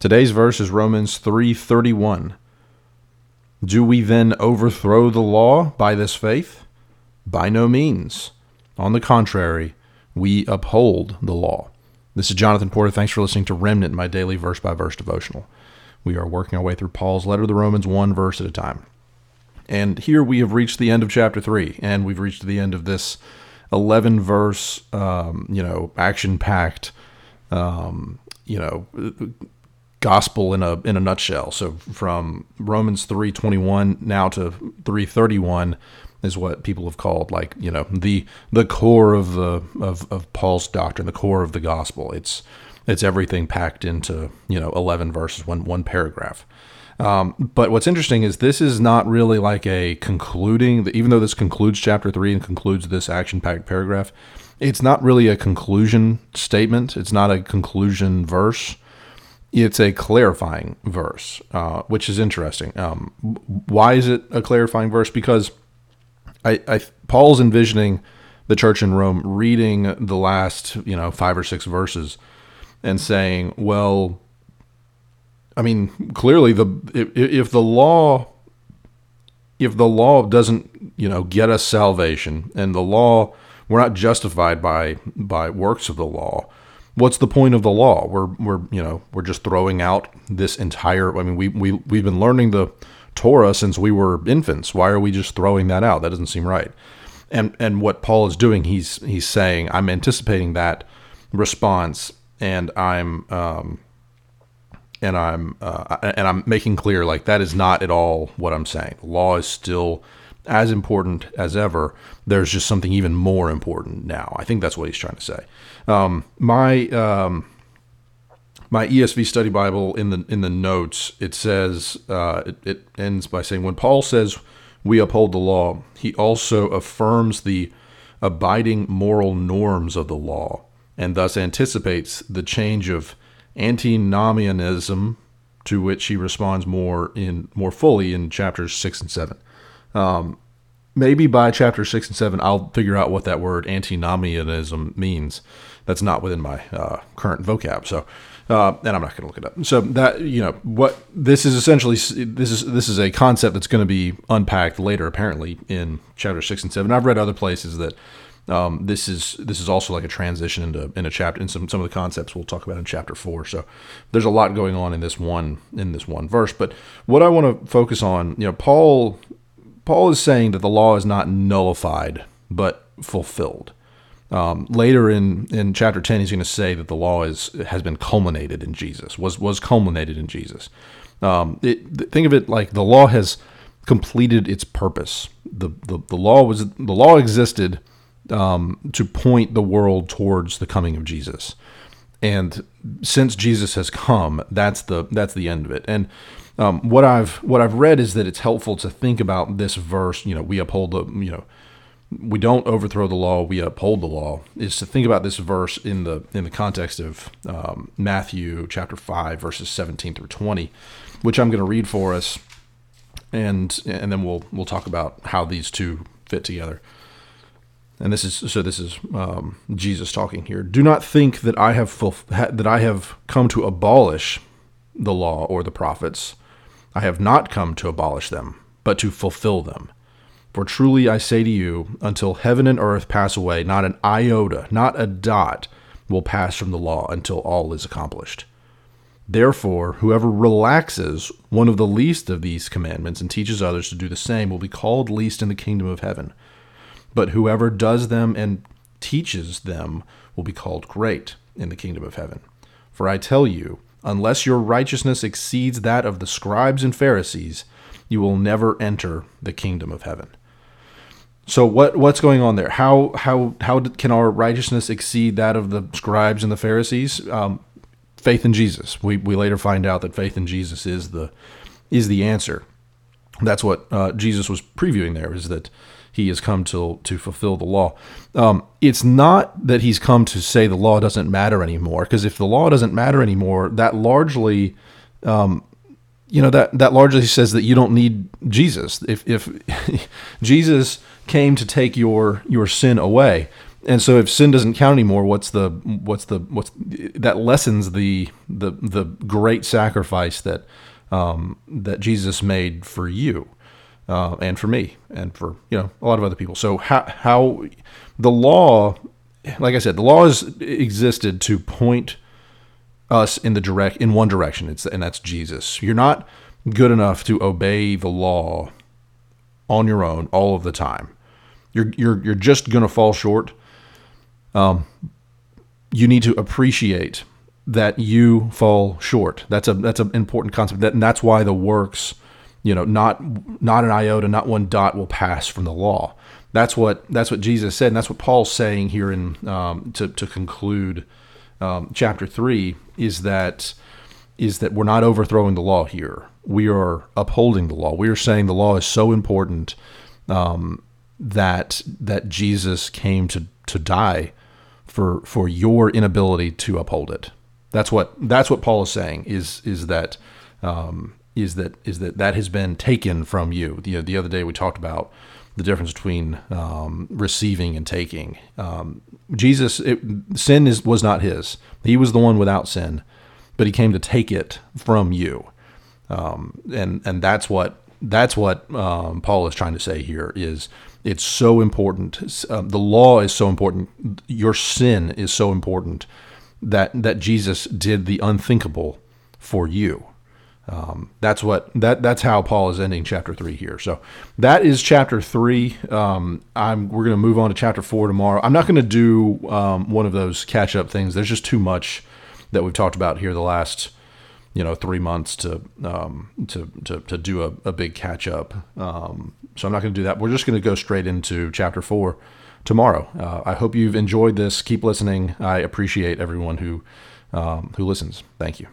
Today's verse is Romans 3:31. Do we then overthrow the law by this faith? By no means. On the contrary, we uphold the law. This is Jonathan Porter. Thanks for listening to Remnant, my daily verse by verse devotional. We are working our way through Paul's letter to the Romans one verse at a time. And here we have reached the end of chapter three, and we've reached the end of this 11 verse, um, you know, action packed, um, you know, gospel in a in a nutshell. So from Romans 3:21 now to 3:31 is what people have called like you know the the core of the of, of Paul's doctrine, the core of the gospel. It's it's everything packed into you know 11 verses, one one paragraph. Um, but what's interesting is this is not really like a concluding, even though this concludes chapter three and concludes this action packed paragraph, it's not really a conclusion statement. It's not a conclusion verse. It's a clarifying verse, uh, which is interesting. Um, why is it a clarifying verse? Because I, I, Paul's envisioning the church in Rome reading the last, you know, five or six verses and saying, well, I mean, clearly the if, if the law if the law doesn't, you know, get us salvation and the law we're not justified by by works of the law, what's the point of the law? We're we're you know, we're just throwing out this entire I mean, we we we've been learning the Torah since we were infants. Why are we just throwing that out? That doesn't seem right. And and what Paul is doing, he's he's saying, I'm anticipating that response and I'm um and I'm uh, and I'm making clear like that is not at all what I'm saying. Law is still as important as ever. There's just something even more important now. I think that's what he's trying to say. Um, my um, my ESV study Bible in the in the notes it says uh, it, it ends by saying when Paul says we uphold the law, he also affirms the abiding moral norms of the law and thus anticipates the change of antinomianism, to which he responds more in more fully in chapters six and seven. Um, maybe by chapter six and seven, I'll figure out what that word antinomianism means. That's not within my uh, current vocab, so uh, and I'm not going to look it up. So that you know what this is essentially this is this is a concept that's going to be unpacked later, apparently in chapter six and seven. I've read other places that um, this is this is also like a transition into in a chapter in some some of the concepts we'll talk about in chapter four. So there's a lot going on in this one in this one verse. But what I want to focus on, you know, Paul Paul is saying that the law is not nullified but fulfilled. Um, later in, in chapter 10, he's going to say that the law is has been culminated in Jesus, was was culminated in Jesus. Um, it, think of it like the law has completed its purpose. The, the, the law was the law existed um, to point the world towards the coming of Jesus. And since Jesus has come, that's the that's the end of it. And um, what I've what I've read is that it's helpful to think about this verse. You know, we uphold the you know we don't overthrow the law, we uphold the law. Is to think about this verse in the in the context of um, Matthew chapter five verses seventeen through twenty, which I'm going to read for us, and and then we'll we'll talk about how these two fit together and this is so this is um, Jesus talking here. Do not think that I have fulf- that I have come to abolish the law or the prophets. I have not come to abolish them, but to fulfill them. For truly I say to you, until heaven and earth pass away, not an iota, not a dot, will pass from the law until all is accomplished. Therefore, whoever relaxes one of the least of these commandments and teaches others to do the same will be called least in the kingdom of heaven but whoever does them and teaches them will be called great in the kingdom of heaven. For I tell you, unless your righteousness exceeds that of the scribes and Pharisees, you will never enter the kingdom of heaven. So what what's going on there? How how how can our righteousness exceed that of the scribes and the Pharisees? Um, faith in Jesus. We we later find out that faith in Jesus is the is the answer. That's what uh, Jesus was previewing there. Is that he has come to to fulfill the law. Um, it's not that he's come to say the law doesn't matter anymore, because if the law doesn't matter anymore, that largely, um, you know, that that largely says that you don't need Jesus. If if Jesus came to take your your sin away, And so if sin doesn't count anymore, what's the what's the what's that lessens the the the great sacrifice that um, that Jesus made for you uh, and for me and for you know a lot of other people. So how how the law, like I said, the law has existed to point us in the direct in one direction. It's and that's Jesus. You're not good enough to obey the law on your own all of the time. You're you're you're just gonna fall short. Um, you need to appreciate that you fall short. That's a that's an important concept. That, and that's why the works, you know, not not an iota, not one dot will pass from the law. That's what that's what Jesus said, and that's what Paul's saying here in um, to to conclude um, chapter three is that is that we're not overthrowing the law here. We are upholding the law. We are saying the law is so important um, that that Jesus came to to die for for your inability to uphold it. That's what that's what Paul is saying is is that um, is that is that that has been taken from you. The the other day we talked about the difference between um, receiving and taking. Um, Jesus, it, sin is was not his. He was the one without sin, but he came to take it from you, um, and and that's what that's what um, Paul is trying to say here is it's so important. Um, the law is so important. Your sin is so important that that Jesus did the unthinkable for you. Um, that's what that that's how Paul is ending chapter three here. So that is chapter three. Um, I'm we're going to move on to chapter four tomorrow. I'm not going to do um, one of those catch up things. There's just too much that we've talked about here the last you know three months to um, to, to to do a, a big catch up. Um, so I'm not going to do that. We're just going to go straight into chapter four tomorrow. Uh, I hope you've enjoyed this. Keep listening. I appreciate everyone who um, who listens. Thank you.